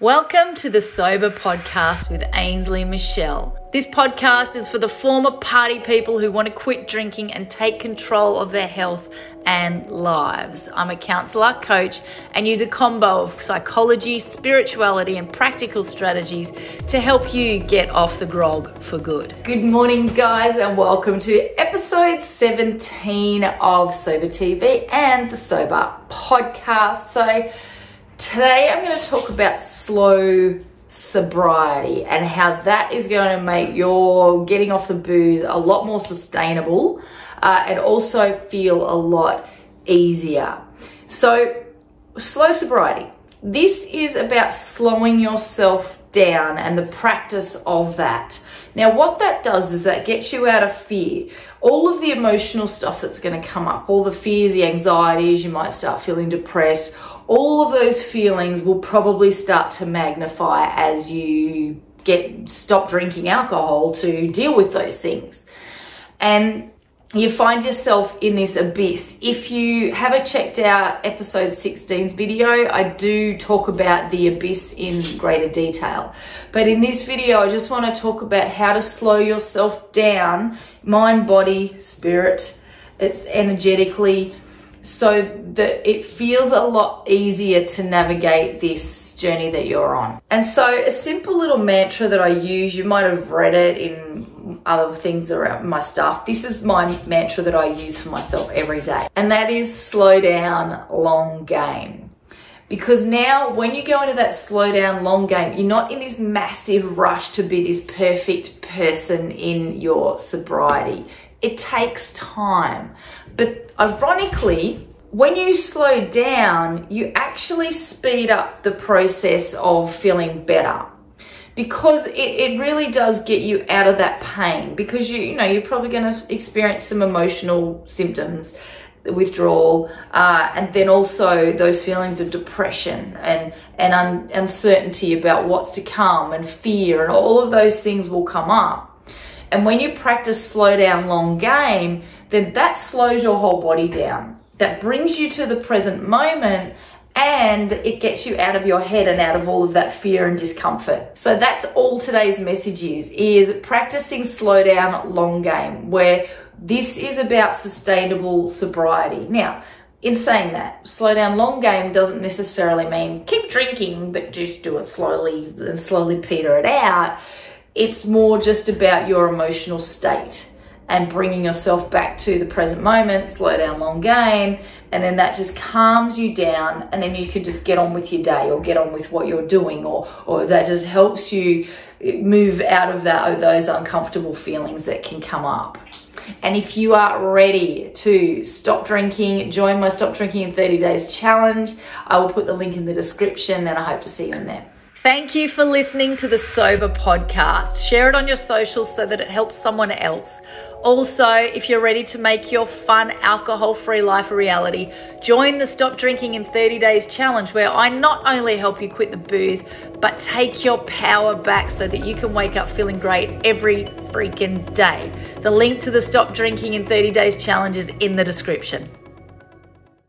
Welcome to the Sober Podcast with Ainsley Michelle. This podcast is for the former party people who want to quit drinking and take control of their health and lives. I'm a counselor, coach, and use a combo of psychology, spirituality, and practical strategies to help you get off the grog for good. Good morning, guys, and welcome to episode 17 of Sober TV and the Sober Podcast. So, Today I'm going to talk about slow sobriety and how that is going to make your getting off the booze a lot more sustainable uh, and also feel a lot easier. So, slow sobriety. This is about slowing yourself down and the practice of that. Now, what that does is that gets you out of fear. All of the emotional stuff that's going to come up, all the fears, the anxieties, you might start feeling depressed, all of those feelings will probably start to magnify as you get stop drinking alcohol to deal with those things. And you find yourself in this abyss. If you haven't checked out episode 16's video, I do talk about the abyss in greater detail. But in this video, I just want to talk about how to slow yourself down, mind, body, spirit, it's energetically, so that it feels a lot easier to navigate this journey that you're on. And so a simple little mantra that I use, you might have read it in other things around my stuff. This is my mantra that I use for myself every day. And that is slow down, long game. Because now when you go into that slow down, long game, you're not in this massive rush to be this perfect person in your sobriety. It takes time. But ironically, when you slow down, you actually speed up the process of feeling better. Because it, it really does get you out of that pain. Because you you know you're probably going to experience some emotional symptoms withdrawal uh, and then also those feelings of depression and and un- uncertainty about what's to come and fear and all of those things will come up and when you practice slow down long game, then that slows your whole body down. That brings you to the present moment and it gets you out of your head and out of all of that fear and discomfort. So that's all today's message is, is practicing slow down long game where this is about sustainable sobriety. Now, in saying that, slow down long game doesn't necessarily mean keep drinking, but just do it slowly and slowly peter it out it's more just about your emotional state and bringing yourself back to the present moment, slow down long game, and then that just calms you down and then you can just get on with your day or get on with what you're doing or or that just helps you move out of that those uncomfortable feelings that can come up. And if you are ready to stop drinking, join my Stop Drinking in 30 Days challenge. I will put the link in the description and I hope to see you in there. Thank you for listening to the Sober Podcast. Share it on your socials so that it helps someone else. Also, if you're ready to make your fun, alcohol free life a reality, join the Stop Drinking in 30 Days challenge, where I not only help you quit the booze, but take your power back so that you can wake up feeling great every freaking day. The link to the Stop Drinking in 30 Days challenge is in the description.